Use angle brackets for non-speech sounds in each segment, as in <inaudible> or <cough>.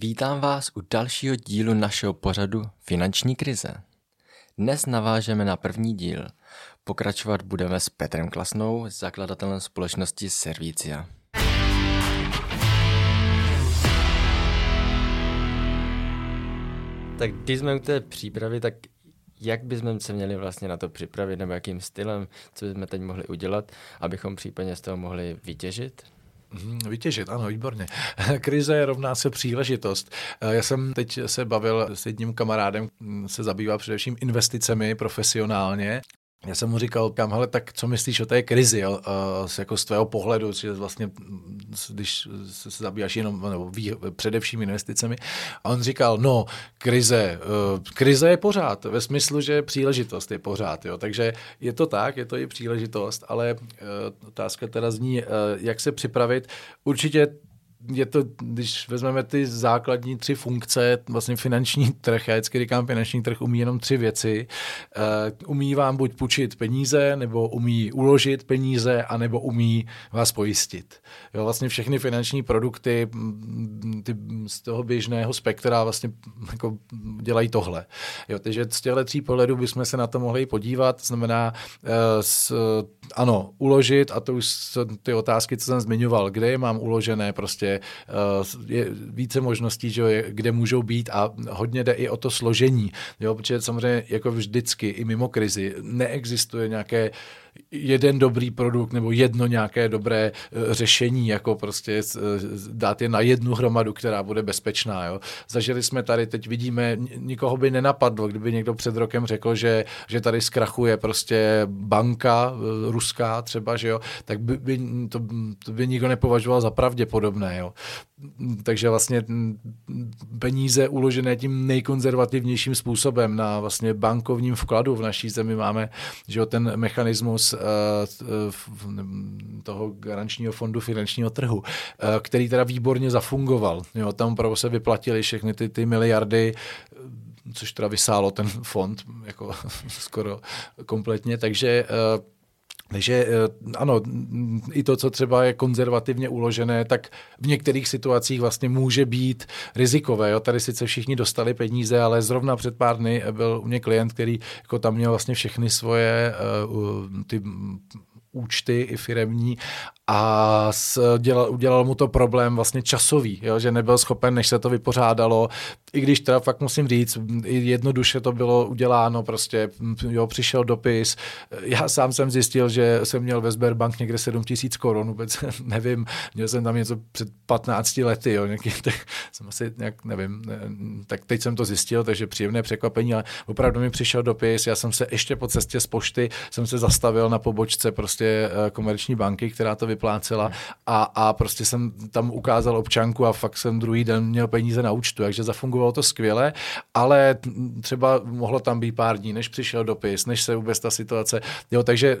Vítám vás u dalšího dílu našeho pořadu Finanční krize. Dnes navážeme na první díl. Pokračovat budeme s Petrem Klasnou, zakladatelem společnosti Servicia. Tak když jsme u té přípravy, tak jak bychom se měli vlastně na to připravit, nebo jakým stylem, co bychom teď mohli udělat, abychom případně z toho mohli vytěžit? Mhm, vytěžit, ano, výborně. <laughs> Krize rovná se příležitost. Eh, já jsem teď se bavil s jedním kamarádem, se zabývá především investicemi profesionálně já jsem mu říkal, kam, hele, tak co myslíš o té krizi? Uh, jako z tvého pohledu, že vlastně, když se zabýváš jenom, nebo ví, především investicemi. A on říkal, no, krize, uh, krize je pořád, ve smyslu, že příležitost je pořád, jo? takže je to tak, je to i příležitost, ale uh, otázka teda zní, uh, jak se připravit. Určitě je to, když vezmeme ty základní tři funkce, vlastně finanční trh, já vždycky říkám, finanční trh umí jenom tři věci. Uh, umí vám buď půjčit peníze, nebo umí uložit peníze, anebo umí vás pojistit. Jo, vlastně všechny finanční produkty ty z toho běžného spektra vlastně jako dělají tohle. Jo, takže z těchto tří pohledů bychom se na to mohli podívat. Znamená, uh, s, ano, uložit, a to už ty otázky, co jsem zmiňoval, kde je mám uložené, prostě prostě je více možností, že, kde můžou být a hodně jde i o to složení, jo, protože samozřejmě jako vždycky i mimo krizi neexistuje nějaké jeden dobrý produkt nebo jedno nějaké dobré eh, řešení, jako prostě eh, dát je na jednu hromadu, která bude bezpečná. Jo. Zažili jsme tady, teď vidíme, nikoho by nenapadlo, kdyby někdo před rokem řekl, že, že tady zkrachuje prostě banka eh, ruská třeba, že jo, tak by, by to, to by nikdo nepovažoval za pravděpodobné. Jo takže vlastně peníze uložené tím nejkonzervativnějším způsobem na vlastně bankovním vkladu v naší zemi máme, že ten mechanismus uh, toho garančního fondu finančního trhu, uh, který teda výborně zafungoval. Jo, tam opravdu se vyplatily všechny ty, ty miliardy což teda vysálo ten fond jako <laughs> skoro kompletně, takže uh, takže eh, ano, i to, co třeba je konzervativně uložené, tak v některých situacích vlastně může být rizikové. Jo? Tady sice všichni dostali peníze, ale zrovna před pár dny byl u mě klient, který jako tam měl vlastně všechny svoje uh, ty účty i firemní a dělal, udělal mu to problém vlastně časový, jo, že nebyl schopen, než se to vypořádalo, i když teda fakt musím říct, jednoduše to bylo uděláno, prostě jo, přišel dopis, já sám jsem zjistil, že jsem měl ve Sberbank někde 7 tisíc korun, vůbec <laughs> nevím, měl jsem tam něco před 15 lety, jo, nějaký, <laughs> tak jsem asi nějak, nevím, tak teď jsem to zjistil, takže příjemné překvapení, ale opravdu mi přišel dopis, já jsem se ještě po cestě z pošty, jsem se zastavil na pobočce prostě eh, komerční banky, která to vyplácela. A, a prostě jsem tam ukázal občanku a fakt jsem druhý den měl peníze na účtu, takže zafungovalo to skvěle, ale třeba mohlo tam být pár dní, než přišel dopis, než se vůbec ta situace, jo, takže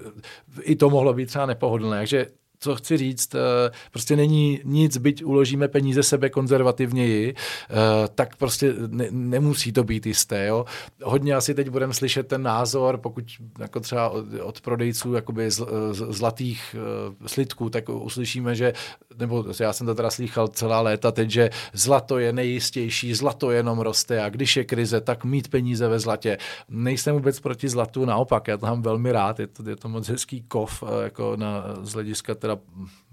i to mohlo být třeba nepohodlné, takže co chci říct, eh, prostě není nic, byť uložíme peníze sebe konzervativněji, eh, tak prostě ne, nemusí to být jisté. Jo? Hodně asi teď budeme slyšet ten názor, pokud jako třeba od, od prodejců jakoby z, z, zlatých uh, slitků, tak uslyšíme, že, nebo já jsem to teda slychal celá léta teď, že zlato je nejistější, zlato jenom roste a když je krize, tak mít peníze ve zlatě. Nejsem vůbec proti zlatu, naopak, já to mám velmi rád, je to, je to moc hezký kov jako na, z hlediska teda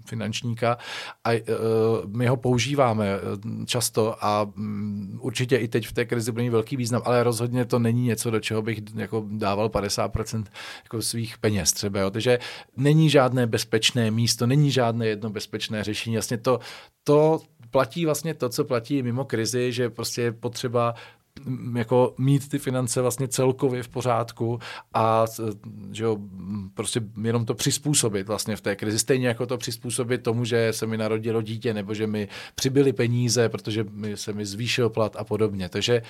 finančníka a uh, my ho používáme e, často a um, určitě i teď v té krizi bude velký význam, ale rozhodně to není něco, do čeho bych jako dával 50% jako svých peněz třeba. Jo. Takže není žádné bezpečné místo, není žádné jedno bezpečné řešení. Jasně to, to platí vlastně to, co platí mimo krizi, že prostě je potřeba jako mít ty finance vlastně celkově v pořádku a že jo, prostě jenom to přizpůsobit vlastně v té krizi. Stejně jako to přizpůsobit tomu, že se mi narodilo dítě nebo že mi přibyly peníze, protože mi, se mi zvýšil plat a podobně. Takže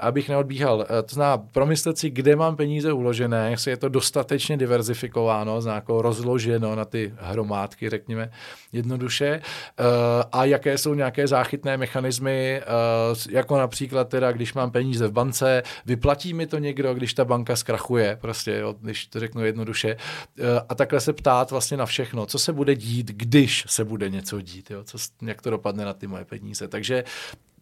abych neodbíhal, eh, to znamená promyslet si, kde mám peníze uložené, jestli je to dostatečně diverzifikováno, jako rozloženo na ty hromádky, řekněme jednoduše, eh, a jaké jsou nějaké záchytné mechanismy, eh, jako například teda, když mám peníze v bance, vyplatí mi to někdo, když ta banka zkrachuje, prostě, jo, když to řeknu jednoduše, a takhle se ptát vlastně na všechno, co se bude dít, když se bude něco dít, jo, co, jak to dopadne na ty moje peníze. Takže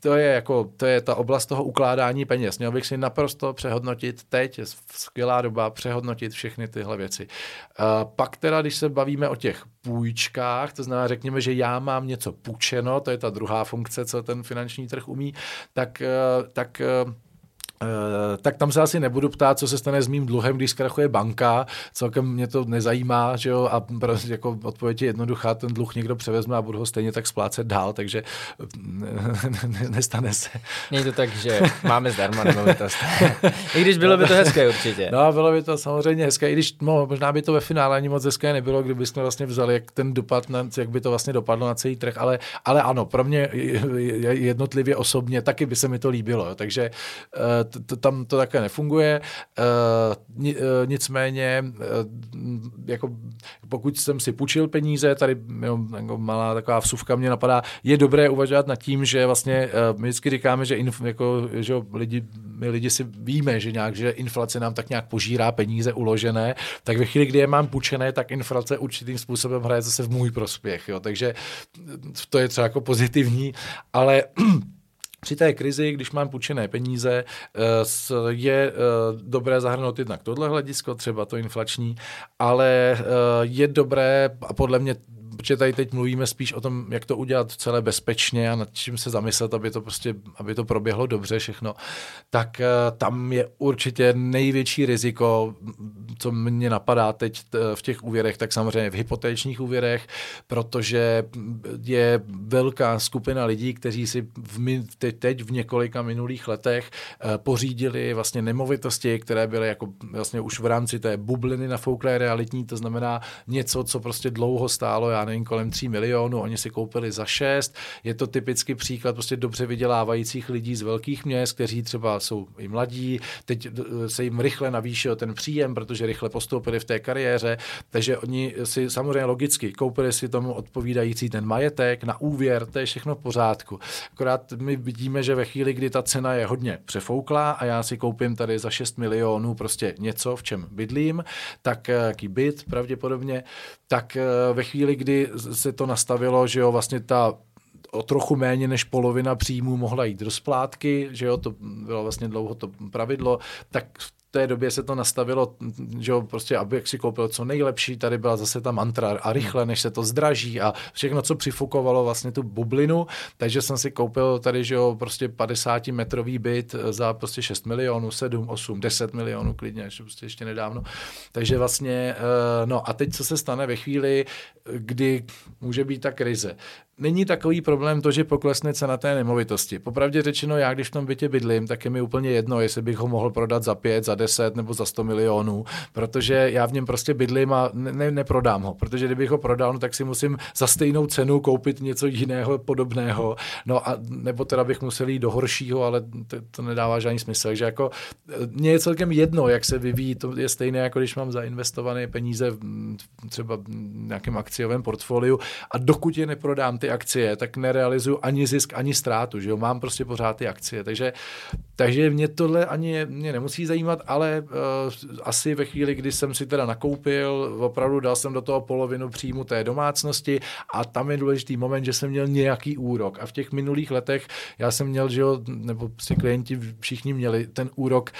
to je jako, to je ta oblast toho ukládání peněz. Měl bych si naprosto přehodnotit teď, skvělá doba, přehodnotit všechny tyhle věci. Uh, pak teda, když se bavíme o těch půjčkách, to znamená, řekněme, že já mám něco půjčeno, to je ta druhá funkce, co ten finanční trh umí, tak, uh, tak Eh, tak tam se asi nebudu ptát, co se stane s mým dluhem, když zkrachuje banka. Celkem mě to nezajímá, že jo, a prostě jako odpověď je jednoduchá, ten dluh někdo převezme a budu ho stejně tak splácet dál, takže <laughs> nestane se. Není to tak, že máme zdarma nemovitost. <laughs> I když bylo by to hezké určitě. No, bylo by to samozřejmě hezké, i když no, možná by to ve finále ani moc hezké nebylo, kdybychom vlastně vzali jak ten dopad, na, jak by to vlastně dopadlo na celý trh, ale, ale ano, pro mě jednotlivě osobně taky by se mi to líbilo, takže eh, tam to také nefunguje. Uh, nicméně, uh, jako pokud jsem si půjčil peníze, tady jako malá taková vsuvka mě napadá, je dobré uvažovat nad tím, že vlastně my vždycky říkáme, že, inf, jako, že lidi, my lidi si víme, že nějak, že inflace nám tak nějak požírá peníze uložené, tak ve chvíli, kdy je mám půjčené, tak inflace určitým způsobem hraje zase v můj prospěch. Jo. Takže to je třeba jako pozitivní, ale <clears throat> při té krizi, když mám půjčené peníze, eh, je eh, dobré zahrnout jednak tohle hledisko, třeba to inflační, ale eh, je dobré, a podle mě protože tady teď mluvíme spíš o tom, jak to udělat celé bezpečně a nad čím se zamyslet, aby to prostě, aby to proběhlo dobře všechno, tak uh, tam je určitě největší riziko, co mě napadá teď v těch úvěrech, tak samozřejmě v hypotečních úvěrech, protože je velká skupina lidí, kteří si v, teď v několika minulých letech uh, pořídili vlastně nemovitosti, které byly jako vlastně už v rámci té bubliny nafouklé realitní, to znamená něco, co prostě dlouho stálo, já nevím, kolem 3 milionů, oni si koupili za 6. Je to typický příklad prostě dobře vydělávajících lidí z velkých měst, kteří třeba jsou i mladí, teď eh, se jim rychle navýšil ten příjem, protože rychle postoupili v té kariéře, takže oni si samozřejmě logicky koupili si tomu odpovídající ten majetek na úvěr, to je všechno v pořádku. Akorát my vidíme, že ve chvíli, kdy ta cena je hodně přefouklá a já si koupím tady za 6 milionů prostě něco, v čem bydlím, tak eh, jaký byt pravděpodobně, tak eh, ve chvíli, kdy se to nastavilo, že jo, vlastně ta o trochu méně než polovina příjmů mohla jít do splátky, že jo, to bylo vlastně dlouho to pravidlo, tak té době se to nastavilo, že jo, prostě, aby si koupil co nejlepší, tady byla zase ta mantra a rychle, než se to zdraží a všechno, co přifukovalo vlastně tu bublinu, takže jsem si koupil tady, že jo, prostě 50 metrový byt za prostě 6 milionů, 7, 8, 10 milionů klidně, ještě, prostě ještě nedávno. Takže vlastně, eh, no a teď co se stane ve chvíli, kdy může být ta krize není takový problém to, že poklesne cena té nemovitosti. Popravdě řečeno, já když v tom bytě bydlím, tak je mi úplně jedno, jestli bych ho mohl prodat za 5, za 10 nebo za 100 milionů, protože já v něm prostě bydlím a ne, ne, neprodám ho, protože kdybych ho prodal, no, tak si musím za stejnou cenu koupit něco jiného podobného, no a nebo teda bych musel jít do horšího, ale to, to nedává žádný smysl. Takže jako mně je celkem jedno, jak se vyvíjí, to je stejné, jako když mám zainvestované peníze v, třeba v nějakém akciovém portfoliu. A dokud je neprodám ty akcie, tak nerealizuju ani zisk, ani ztrátu, že jo, mám prostě pořád ty akcie, takže, takže mě tohle ani mě nemusí zajímat, ale uh, asi ve chvíli, kdy jsem si teda nakoupil, opravdu dal jsem do toho polovinu příjmu té domácnosti a tam je důležitý moment, že jsem měl nějaký úrok. A v těch minulých letech já jsem měl, že jo, nebo si klienti všichni měli ten úrok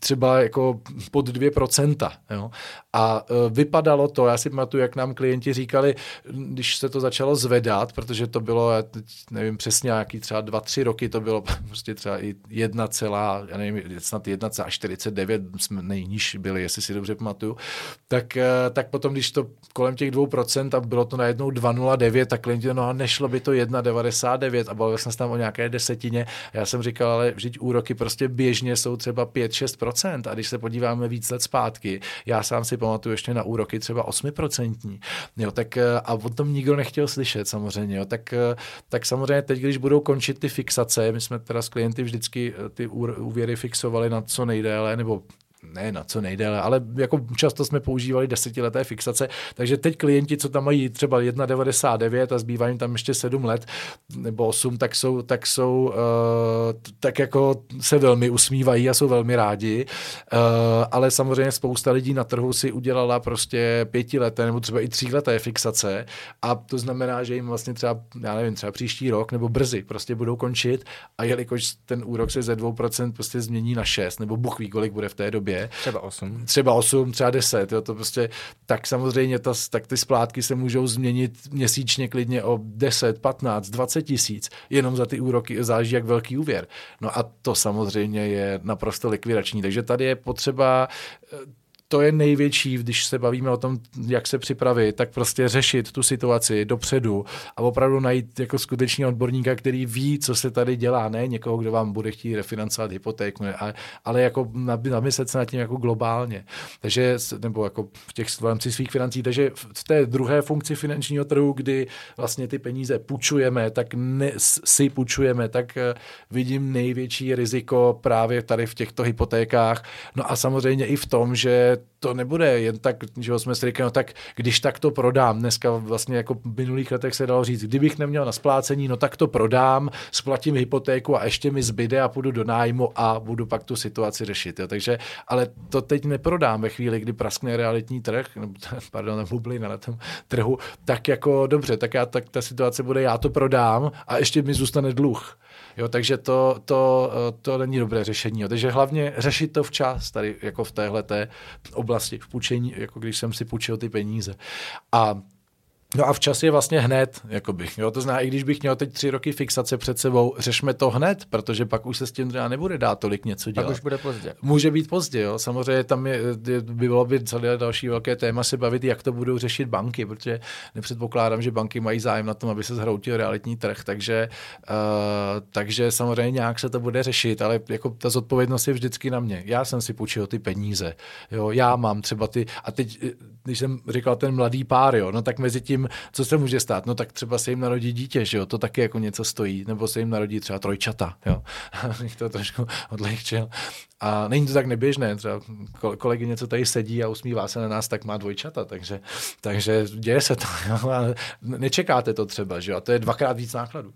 třeba jako pod 2%, jo, a uh, vypadalo to, já si pamatuju, jak nám klienti říkali, když se to začalo zvedat, protože to bylo, já teď nevím přesně, jaký třeba dva, tři roky to bylo <laughs> prostě třeba i 1, já nevím, snad 1,49 jsme nejníž byli, jestli si dobře pamatuju, tak, eh, tak potom, když to kolem těch 2% a bylo to najednou 2,09, tak klienti, no a nešlo by to 1,99 a bavil jsem se tam o nějaké desetině. Já jsem říkal, ale vždyť úroky prostě běžně jsou třeba 5-6% a když se podíváme víc let zpátky, já sám si pamatuju ještě na úroky třeba 8%. Jo, tak eh, a o tom nikdo nechtěl slyšet samozřejmě. Jo, tak, eh, tak samozřejmě teď, když budou končit ty fixace, my jsme teda s klienty vždycky ty úvěry fixovali na co nejdéle, nebo ne na co nejdéle, ale jako často jsme používali desetileté fixace, takže teď klienti, co tam mají třeba 1,99 a zbývá jim tam ještě 7 let nebo 8, tak jsou, tak jsou uh, tak jako se velmi usmívají a jsou velmi rádi, uh, ale samozřejmě spousta lidí na trhu si udělala prostě pětileté nebo třeba i tříleté fixace a to znamená, že jim vlastně třeba, já nevím, třeba příští rok nebo brzy prostě budou končit a jelikož ten úrok se ze 2% prostě změní na 6, nebo Bůh ví, kolik bude v té době. Třeba 8. Třeba 8, třeba 10, jo, to prostě, tak samozřejmě ta, tak ty splátky se můžou změnit měsíčně klidně o 10, 15, 20 tisíc, jenom za ty úroky, záleží jak velký úvěr. No a to samozřejmě je naprosto likvidační, takže tady je potřeba to je největší, když se bavíme o tom, jak se připravit, tak prostě řešit tu situaci dopředu a opravdu najít jako skutečný odborníka, který ví, co se tady dělá, ne někoho, kdo vám bude chtít refinancovat hypotéku, ne, ale, ale jako namyslet se nad tím jako globálně. Takže, nebo jako v těch v rámci svých financí. Takže v té druhé funkci finančního trhu, kdy vlastně ty peníze půjčujeme, tak ne, si půjčujeme, tak eh, vidím největší riziko právě tady v těchto hypotékách. No a samozřejmě i v tom, že to nebude jen tak, že jsme si říkali, no tak když tak to prodám, dneska vlastně jako v minulých letech se dalo říct, kdybych neměl na splácení, no tak to prodám, splatím hypotéku a ještě mi zbyde a půjdu do nájmu a budu pak tu situaci řešit. Jo. Takže, ale to teď neprodám ve chvíli, kdy praskne realitní trh, <laughs> pardon, bublina na tom trhu, tak jako dobře, tak, já, tak ta situace bude, já to prodám a ještě mi zůstane dluh. Jo, takže to, to, to není dobré řešení. Jo. Takže hlavně řešit to včas tady jako v téhle oblasti, v půjčení, jako když jsem si půjčil ty peníze. A No a včas je vlastně hned, jakoby. Jo, to zná, i když bych měl teď tři roky fixace před sebou, řešme to hned, protože pak už se s tím třeba nebude dát tolik něco dělat. Pak už bude pozdě. Může být pozdě, jo. Samozřejmě tam je, by bylo by celé další velké téma se bavit, jak to budou řešit banky, protože nepředpokládám, že banky mají zájem na tom, aby se zhroutil realitní trh, takže, uh, takže samozřejmě nějak se to bude řešit, ale jako ta zodpovědnost je vždycky na mě. Já jsem si půjčil ty peníze, jo, já mám třeba ty, a teď, když jsem říkal ten mladý pár, jo, no tak mezi tím tím, co se může stát. No tak třeba se jim narodí dítě, že jo, to taky jako něco stojí, nebo se jim narodí třeba trojčata, jo. <laughs> Bych to trošku odlehčil. A není to tak neběžné, třeba kolegyně, co tady sedí a usmívá se na nás, tak má dvojčata, takže, takže děje se to, <laughs> jo? ale nečekáte to třeba, že jo? a to je dvakrát víc nákladů.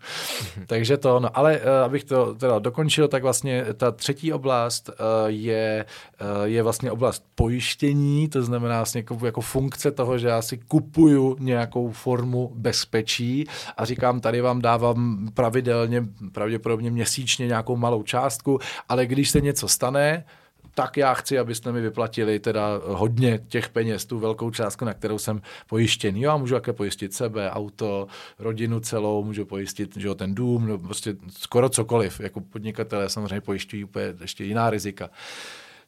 takže to, no, ale uh, abych to teda dokončil, tak vlastně ta třetí oblast uh, je, uh, je vlastně oblast pojištění, to znamená vlastně jako, jako funkce toho, že já si kupuju nějakou formu bezpečí a říkám, tady vám dávám pravidelně, pravděpodobně měsíčně nějakou malou částku, ale když se něco stane, tak já chci, abyste mi vyplatili teda hodně těch peněz, tu velkou částku, na kterou jsem pojištěný. Já můžu také pojistit sebe, auto, rodinu celou, můžu pojistit že jo, ten dům, no prostě skoro cokoliv. Jako podnikatelé samozřejmě pojišťují úplně ještě jiná rizika.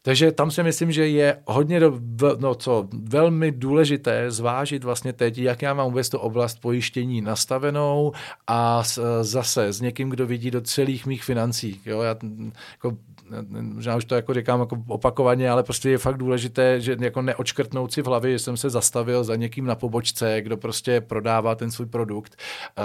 Takže tam si myslím, že je hodně do, no co, velmi důležité zvážit vlastně teď, jak já mám vůbec tu oblast pojištění nastavenou a s, zase s někým, kdo vidí do celých mých financí. Jo? Já jako možná už to jako říkám jako opakovaně, ale prostě je fakt důležité, že jako neočkrtnout si v hlavě, že jsem se zastavil za někým na pobočce, kdo prostě prodává ten svůj produkt, uh,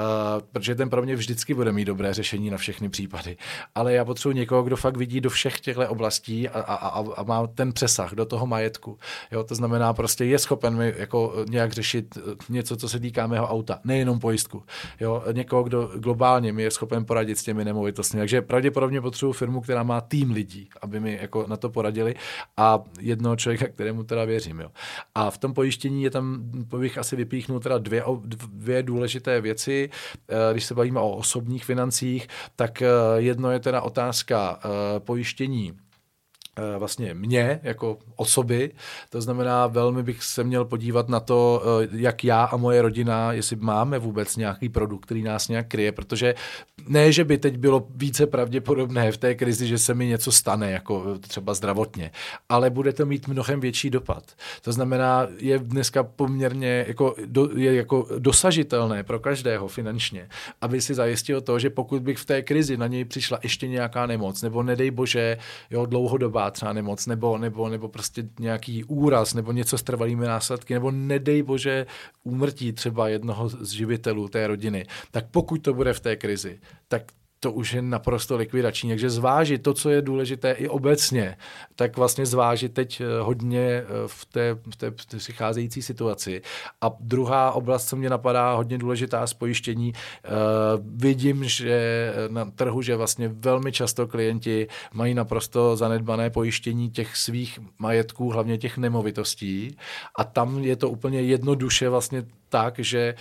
protože ten pro mě vždycky bude mít dobré řešení na všechny případy. Ale já potřebuji někoho, kdo fakt vidí do všech těchto oblastí a, a, a, a má ten přesah do toho majetku. Jo, to znamená, prostě je schopen mi jako nějak řešit eh, něco, co se týká mého auta, nejenom pojistku. Jo, někoho, kdo globálně mi je schopen poradit s těmi nemovitostmi. Takže pravděpodobně potřebuji firmu, která má tým lidí, aby mi jako na to poradili a jednoho člověka, kterému teda věřím. Jo. A v tom pojištění je tam, bych asi vypíchnul teda dvě, dvě důležité věci. Eh, když se bavíme o osobních financích, tak eh, jedno je teda otázka pojištění vlastně mě jako osoby. To znamená, velmi bych se měl podívat na to, eh, jak já a moje rodina, jestli máme vůbec nějaký produkt, který nás nějak kryje, protože ne, že by teď bylo více pravděpodobné v té krizi, že se mi něco stane, jako třeba zdravotně, ale bude to mít mnohem větší dopad. To znamená, je dneska poměrně jako, do, je jako dosažitelné pro každého finančně, aby si zajistil to, že pokud bych v té krizi na něj přišla ještě nějaká nemoc, nebo nedej bože, jo, dlouhodobá třeba nemoc, nebo, nebo, nebo prostě nějaký úraz, nebo něco s trvalými následky, nebo nedej bože úmrtí třeba jednoho z živitelů té rodiny, tak pokud to bude v té krizi, tak to už je naprosto likvidační. Takže zvážit to, co je důležité i obecně, tak vlastně zvážit teď eh, hodně eh, v té, v té, přicházející situaci. A druhá oblast, co mě napadá, hodně důležitá spojištění. Uh, vidím, že na trhu, že vlastně velmi často klienti mají naprosto zanedbané pojištění těch svých majetků, hlavně těch nemovitostí. A tam je to úplně jednoduše vlastně tak, že,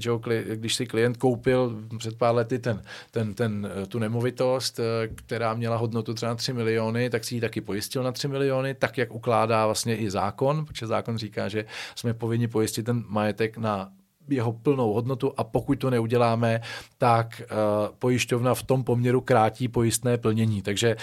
že když si klient koupil před pár lety ten, ten, ten, tu nemovitost, která měla hodnotu třeba 3 miliony, tak si ji taky pojistil na 3 miliony, tak jak ukládá vlastně i zákon, protože zákon říká, že jsme povinni pojistit ten majetek na jeho plnou hodnotu a pokud to neuděláme, tak uh, pojišťovna v tom poměru krátí pojistné plnění. Takže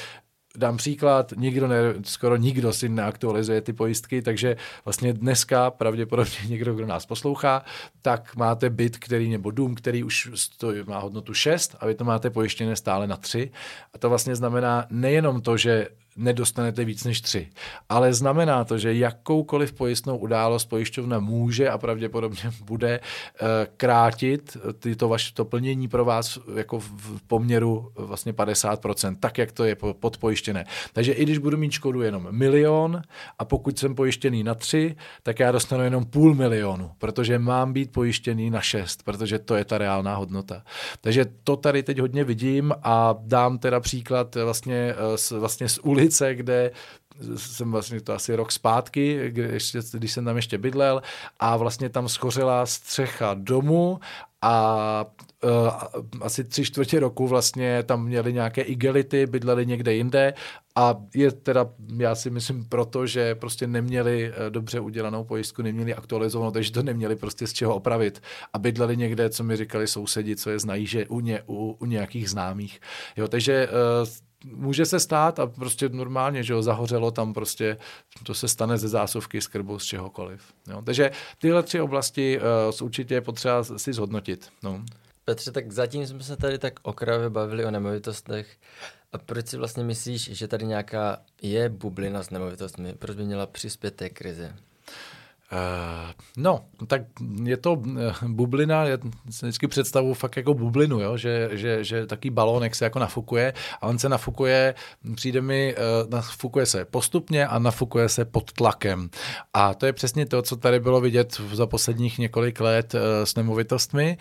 dám příklad, nikdo ne, skoro nikdo si neaktualizuje ty pojistky, takže vlastně dneska pravděpodobně <laughs> někdo, kdo nás poslouchá, tak máte byt, který nebo dům, který už stojí, má hodnotu 6 a vy to máte pojištěné stále na 3. A to vlastně znamená nejenom to, že nedostanete víc než tři. Ale znamená to, že jakoukoliv pojistnou událost pojišťovna může a pravděpodobně bude uh, krátit tyto vaše to plnění pro vás jako v poměru vlastně 50%, tak jak to je podpojištěné. Takže i když budu mít škodu jenom milion a pokud jsem pojištěný na tři, tak já dostanu jenom půl milionu, protože mám být pojištěný na šest, protože to je ta reálná hodnota. Takže to tady teď hodně vidím a dám teda příklad vlastně, eh, vlastně z ulic ulice, kde jsem vlastně to asi rok zpátky, když, když jsem tam ještě bydlel a vlastně tam schořela střecha domu a uh, asi tři čtvrtě roku vlastně tam měli nějaké igelity, bydleli někde jinde a je teda, já si myslím, proto, že prostě neměli uh, dobře udělanou pojistku, neměli aktualizovanou, takže to neměli prostě z čeho opravit a bydleli někde, co mi říkali sousedi, co je znají, že u, ně, u, u nějakých známých. Jo, takže uh, může se stát a prostě normálně, že jo, zahořelo tam prostě, to se stane ze zásuvky, z krbu, z čehokoliv. Jo. Takže tyhle tři oblasti uh, určitě je potřeba si zhodnotit. No. Petře, tak zatím jsme se tady tak okrajově bavili o nemovitostech. A proč si vlastně myslíš, že tady nějaká je bublina s nemovitostmi? Proč by měla přispět té krizi? Uh, no, tak je to uh, bublina, já si vždycky představu fakt jako bublinu, jo? Že, že, že taký balónek se jako nafukuje a on se nafukuje, přijde mi, uh, nafukuje se postupně a nafukuje se pod tlakem. A to je přesně to, co tady bylo vidět za posledních několik let s nemovitostmi,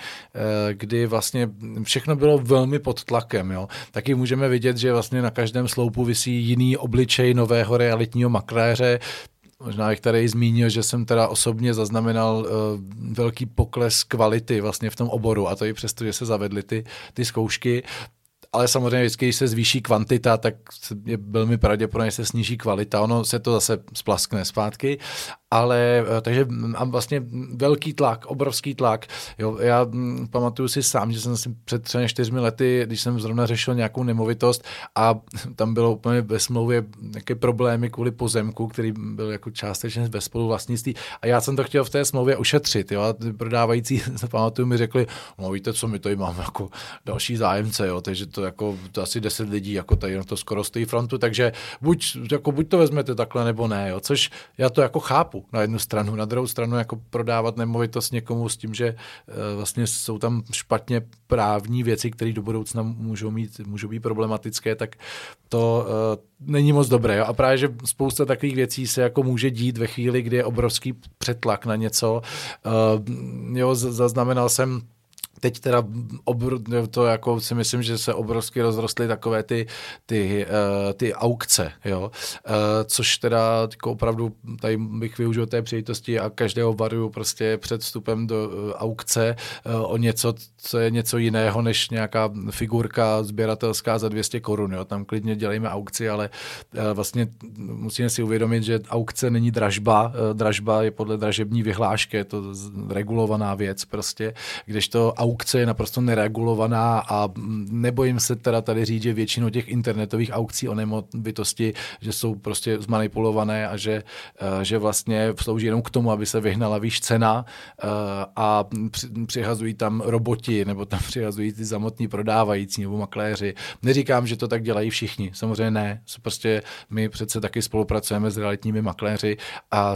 kdy vlastně všechno bylo velmi pod tlakem. Jo? Taky můžeme vidět, že vlastně na každém sloupu visí jiný obličej nového realitního makléře, Možná bych tady zmínil, že jsem teda osobně zaznamenal uh, velký pokles kvality vlastně v tom oboru a to i přesto, že se zavedly ty, ty zkoušky, ale samozřejmě vždycky, když se zvýší kvantita, tak je velmi pravděpodobně, že se sníží kvalita. Ono se to zase splaskne zpátky ale eh, takže a vlastně velký tlak, obrovský tlak. Jo, já m, pamatuju si sám, že jsem si před třemi čtyřmi lety, když jsem zrovna řešil nějakou nemovitost a <laughs> tam bylo úplně ve smlouvě nějaké problémy kvůli pozemku, který byl jako částečně ve spoluvlastnictví a já jsem to chtěl v té smlouvě ušetřit. Jo, a prodávající, <laughs> pamatuju, mi řekli, no víte co, my tady máme jako další zájemce, jo, takže to jako to asi deset lidí, jako tady na to skoro stojí frontu, takže buď, jako buď to vezmete takhle, nebo ne, jo, což já to jako chápu, na jednu stranu. Na druhou stranu jako prodávat nemovitost někomu s tím, že eh, vlastně jsou tam špatně právní věci, které do budoucna můžou, mít, můžou být problematické, tak to uh, není moc dobré. Jo? A právě, že spousta takových věcí se jako může dít ve chvíli, kdy je obrovský přetlak na něco. Uh, jo, zaznamenal jsem teď teda obr, to jako si myslím, že se obrovsky rozrostly takové ty, ty, uh, ty aukce, jo, uh, což teda jako opravdu tady bych využil té příležitosti a každého varuju prostě před vstupem do uh, aukce uh, o něco, co je něco jiného než nějaká figurka sběratelská za 200 korun, jo, tam klidně dělejme aukci, ale uh, vlastně musíme si uvědomit, že aukce není dražba, uh, dražba je podle dražební vyhlášky, je to regulovaná věc prostě, kdežto aukce aukce je naprosto neregulovaná a nebojím se teda tady říct, že většinou těch internetových aukcí o nemovitosti, že jsou prostě zmanipulované a že, eh, že vlastně slouží jenom k tomu, aby se vyhnala výš cena eh, a přihazují tam roboti nebo tam přihazují ty samotní prodávající nebo makléři. Neříkám, že to tak dělají všichni, samozřejmě ne. Prostě my přece taky spolupracujeme s realitními makléři a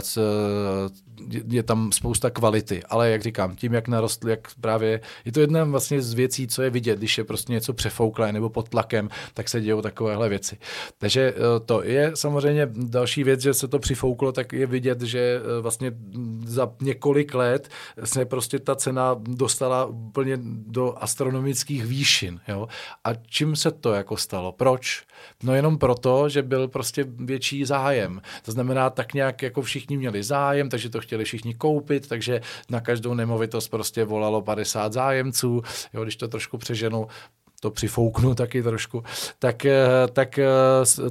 je tam spousta kvality, ale jak říkám, tím, jak narostl, jak právě je to jedna vlastně z věcí, co je vidět, když je prostě něco přefouklé nebo pod tlakem, tak se dějou takovéhle věci. Takže eh, to je samozřejmě další věc, že se to přifouklo, tak je vidět, že eh, vlastně za několik let se prostě ta cena dostala úplně do astronomických výšin. Jo? A čím se to jako stalo? Proč? No jenom proto, že byl prostě větší zájem. To znamená, tak nějak jako všichni měli zájem, takže to chtěli všichni koupit, takže na každou nemovitost prostě volalo 50 zájemců, jo, když to trošku přeženu, to přifouknu taky trošku, tak, eh, tak, eh,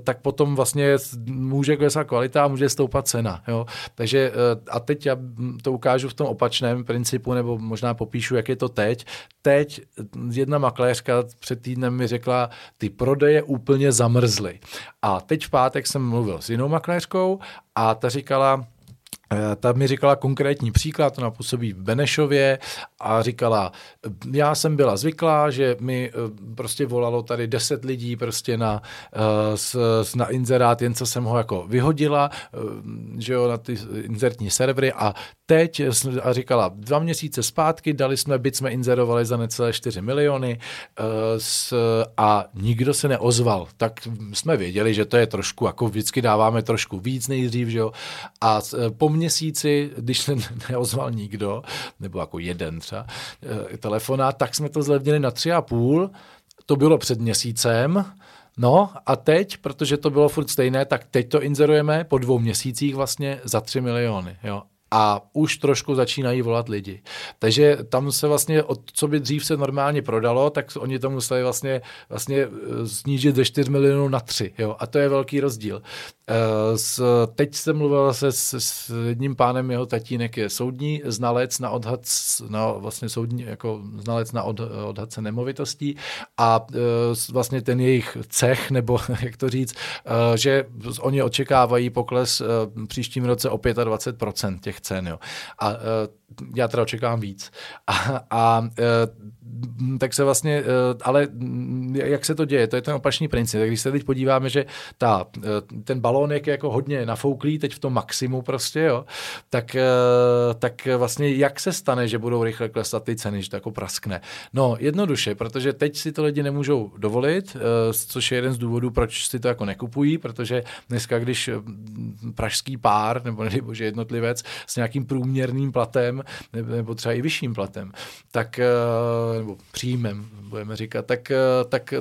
tak potom vlastně může klesat kvalita a může stoupat cena. Jo? Takže eh, a teď já to ukážu v tom opačném principu, nebo možná popíšu, jak je to teď. Teď jedna makléřka před týdnem mi řekla, ty prodeje úplně zamrzly. A teď v pátek jsem mluvil s jinou makléřkou a ta říkala, ta mi říkala konkrétní příklad, ona působí v Benešově a říkala, já jsem byla zvyklá, že mi eh, prostě volalo tady deset lidí prostě na, eh, na inzerát, jen co jsem ho jako vyhodila, že jo, na ty inzertní servery a teď a říkala, dva měsíce zpátky dali jsme, byt jsme inzerovali za necelé 4 miliony a nikdo se neozval. Tak jsme věděli, že to je trošku, jako vždycky dáváme trošku víc nejdřív, že jo, a po měsíci, když se neozval nikdo, nebo jako jeden třeba eh, telefonát, tak jsme to zlevnili na tři a půl. To bylo před měsícem. No a teď, protože to bylo furt stejné, tak teď to inzerujeme po dvou měsících vlastně za tři miliony. Jo a už trošku začínají volat lidi. Takže tam se vlastně, od co by dřív se normálně prodalo, tak oni to museli vlastně, vlastně eh, snížit ze 4 milionů na 3. Jo? A to je velký rozdíl. Eh, s, teď jsem mluvil se s, s jedním pánem, jeho tatínek je soudní znalec na odhad, na vlastně soudní, jako znalec na od, odhadce nemovitostí a uh, vlastně ten jejich cech, nebo <laughs> jak to říct, uh, že oni očekávají pokles příštím roce o 25% těch cen. Jo. A já teda očekávám víc. A, a tak se vlastně, uh, ale jak se to děje, to je ten opačný princip. Tak když se teď podíváme, že ta, uh, ten balónek je jako hodně nafouklý, teď v tom maximu prostě, jo, tak, uh, tak vlastně jak se stane, že budou rychle klesat ty ceny, že to jako praskne? No, jednoduše, protože teď si to lidi nemůžou dovolit, což je jeden z důvodů, proč si to jako nekupují, protože dneska, když pražský pár, nebo bože jednotlivec s nějakým průměrným platem, nebo třeba i vyšším platem, tak, eh, nebo příjmem, budeme říkat, tak, eh, tak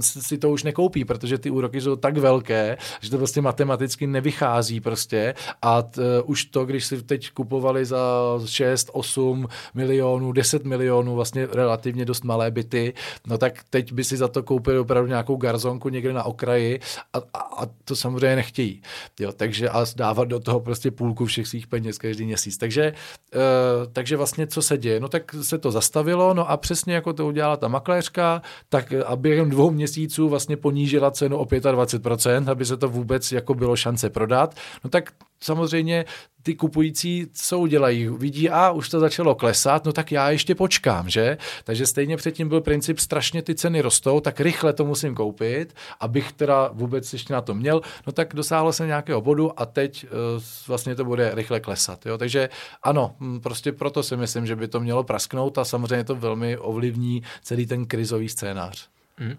si to už nekoupí, protože ty úroky jsou tak velké, že to prostě matematicky nevychází prostě a t, uh, už to, když si teď kupovali za 6, 8 milionů, 10 milionů, vlastně relativně dost malé byty, no tak teď by si za to koupili opravdu nějakou garzonku někde na okraji a, a, a to samozřejmě nechtějí. Jo, takže a dávat do toho prostě půlku všech svých peněz každý měsíc. Takže Eh, takže vlastně co se děje? No tak se to zastavilo, no a přesně jako to udělala ta makléřka, tak a během dvou měsíců vlastně ponížila cenu o 25%, aby se to vůbec jako bylo šance prodat. No tak samozřejmě ty kupující co udělají? Vidí, a už to začalo klesat, no tak já ještě počkám, že? Takže stejně předtím byl princip, strašně ty ceny rostou, tak rychle to musím koupit, abych teda vůbec ještě na to měl. No tak dosáhlo se nějakého bodu a teď uh, vlastně to bude rychle klesat. Jo? Takže ano, prostě proto si myslím, že by to mělo prasknout a samozřejmě to velmi ovlivní celý ten krizový scénář. Mm.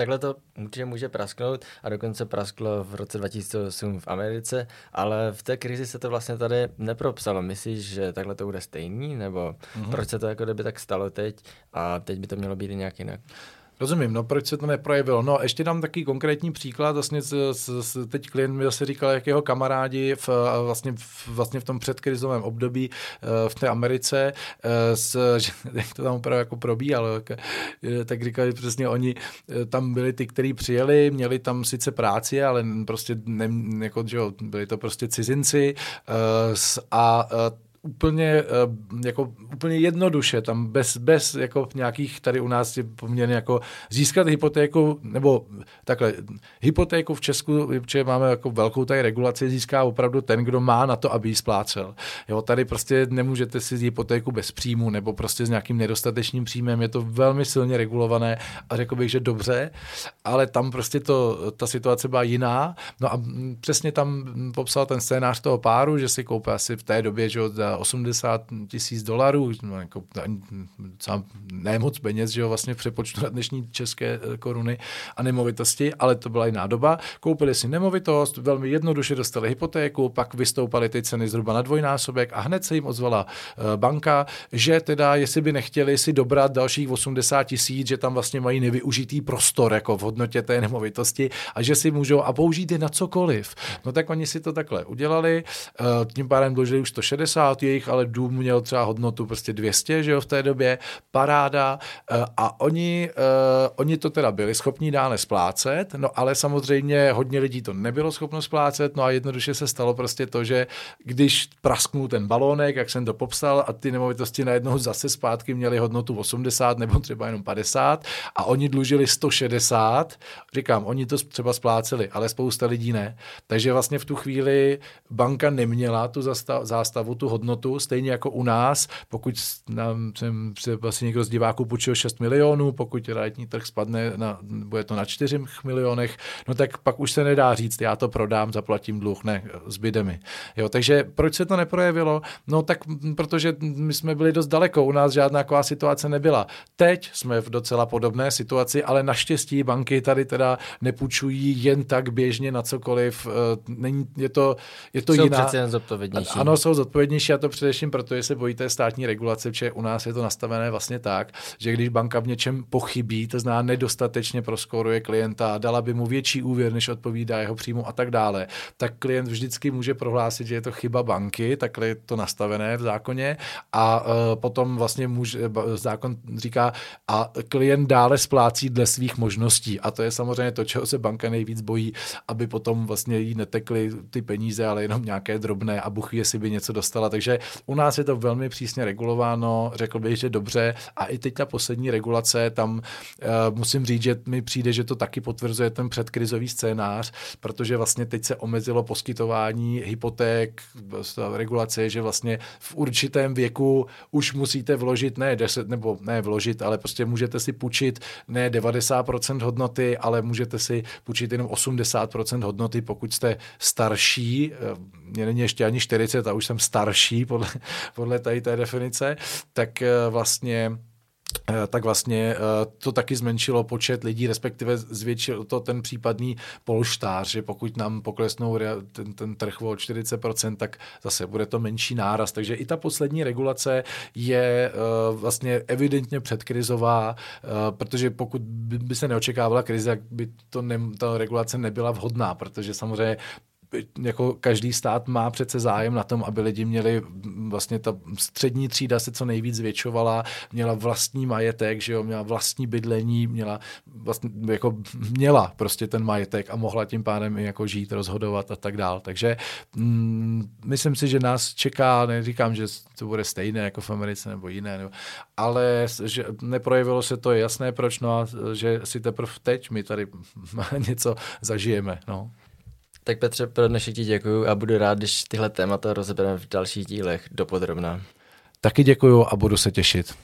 Takhle to určitě může prasknout a dokonce prasklo v roce 2008 v Americe, ale v té krizi se to vlastně tady nepropsalo. Myslíš, že takhle to bude stejný, nebo mm-hmm. proč se to jako kdyby tak stalo teď a teď by to mělo být nějak jinak? Rozumím, no proč se to neprojevilo? No ještě dám taký konkrétní příklad, vlastně s, s, teď klient mi zase říkal, jak jeho kamarádi v, vlastně, v, vlastně v tom předkrizovém období eh, v té Americe, eh, s, <laughs> že, jak to tam opravdu jako probíhalo, tak, eh, tak říkali přesně oni, tam byli ty, kteří přijeli, měli tam sice práci, ale prostě ne, jako, že jo, byli to prostě cizinci a úplně, eh, jako, úplně jednoduše, tam bez, bez jako nějakých, tady u nás je poměrně jako získat hypotéku, nebo takhle, hypotéku v Česku, protože máme jako velkou tady regulaci, získá opravdu ten, kdo má na to, aby ji splácel. Jo, tady prostě nemůžete si hypotéku bez příjmu, nebo prostě s nějakým nedostatečným příjmem, je to velmi silně regulované a řekl bych, že dobře, ale tam prostě to, ta situace byla jiná. No a přesně tam popsal ten scénář toho páru, že si koupil asi v té době, že 80 tisíc dolarů, no, jako, ne moc peněz, že jo, vlastně přepočtu na dnešní české koruny a nemovitosti, ale to byla jiná doba. Koupili si nemovitost, velmi jednoduše dostali hypotéku, pak vystoupaly ty ceny zhruba na dvojnásobek a hned se jim ozvala banka, že teda, jestli by nechtěli si dobrat dalších 80 tisíc, že tam vlastně mají nevyužitý prostor jako v hodnotě té nemovitosti a že si můžou a použít je na cokoliv. No tak oni si to takhle udělali, eh, tím pádem dlužili už 160, jejich ale dům měl třeba hodnotu prostě 200, že jo, v té době, paráda eh, a oni, eh, oni to teda byli schopni dále splácet, no ale samozřejmě hodně lidí to nebylo schopno splácet, no a jednoduše se stalo prostě to, že když prasknul ten balónek, jak jsem to popsal, a ty nemovitosti najednou zase zpátky měly hodnotu 80 nebo třeba jenom 50 a oni dlužili 160, říkám, oni to třeba spláceli, ale spousta lidí ne. Takže vlastně v tu chvíli banka neměla tu zástavu, tu hodnotu, stejně jako u nás, pokud nám jsem se vlastně někdo z diváků půjčil 6 milionů, pokud realitní trh spadne, na, bude to na 4 milionech, no tak pak už se nedá říct, já to prodám, zaplatím dluh, ne, zbyde mi. Jo, takže proč se to neprojevilo? No tak protože my jsme byli dost daleko, u nás žádná taková situace nebyla. Teď jsme v docela podobné situaci, ale naštěstí banky tady teda nepůjčují jen tak běžně na cokoliv. Eh, není, je to, je to jsou jiná. přece jen zodpovědnější. Ano, jsou zodpovědnější a to především proto, že se bojíte státní regulace, protože u nás je to nastavené vlastně tak, že když banka v něčem pochybí, to zná nedostatečně proskoruje klienta, dala by mu větší úvěr, než odpovídá jeho příjmu a tak dále, tak klient vždycky může prohlásit, že je to chyba banky, takhle je to nastavené v zákoně a uh, potom vlastně může, zákon říká, a klient dále splácí dle svých možností. A to je samozřejmě to, čeho se banka nejvíc bojí, aby potom vlastně jí netekly ty peníze, ale jenom nějaké drobné a buchy, jestli by něco dostala. Takže u nás je to velmi přísně regulováno, řekl bych, že dobře. A i teď ta poslední regulace, tam uh, musím říct, že mi přijde, že to taky potvrzuje ten předkrizový scénář, protože vlastně teď se omezilo poskytování hypoték, regulace je, že vlastně v určitém věku už musíte vložit ne 10 nebo ne vložit, ale prostě můžete si půjčit ne 90% hodnoty, ale můžete si půjčit jenom 80% hodnoty, pokud jste starší, eh, mě není ještě ani 40 a už jsem starší podle, podle tady té definice, tak eh, vlastně Eh, tak vlastně eh, to taky zmenšilo počet lidí, respektive zvětšilo to ten případný polštář, že pokud nám poklesnou ten, ten trh o 40%, tak zase bude to menší náraz. Takže i ta poslední regulace je vlastně evidentně předkrizová, protože pokud by se neočekávala krize, tak by to ne, ta regulace nebyla vhodná, protože samozřejmě jako každý stát má přece zájem na tom, aby lidi měli vlastně ta střední třída se co nejvíc zvětšovala, měla vlastní majetek, že jo, měla vlastní bydlení, měla vlastně jako měla prostě ten majetek a mohla tím pádem i jako žít, rozhodovat a tak dál. Takže mm, myslím si, že nás čeká, neříkám, že to bude stejné jako v Americe nebo jiné, nebo, ale že neprojevilo se to jasné, proč, no a že si teprve teď my tady <laughs> něco zažijeme. No. Tak Petře, pro dnešek ti děkuju a budu rád, když tyhle témata rozebereme v dalších dílech dopodrobna. Taky děkuju a budu se těšit.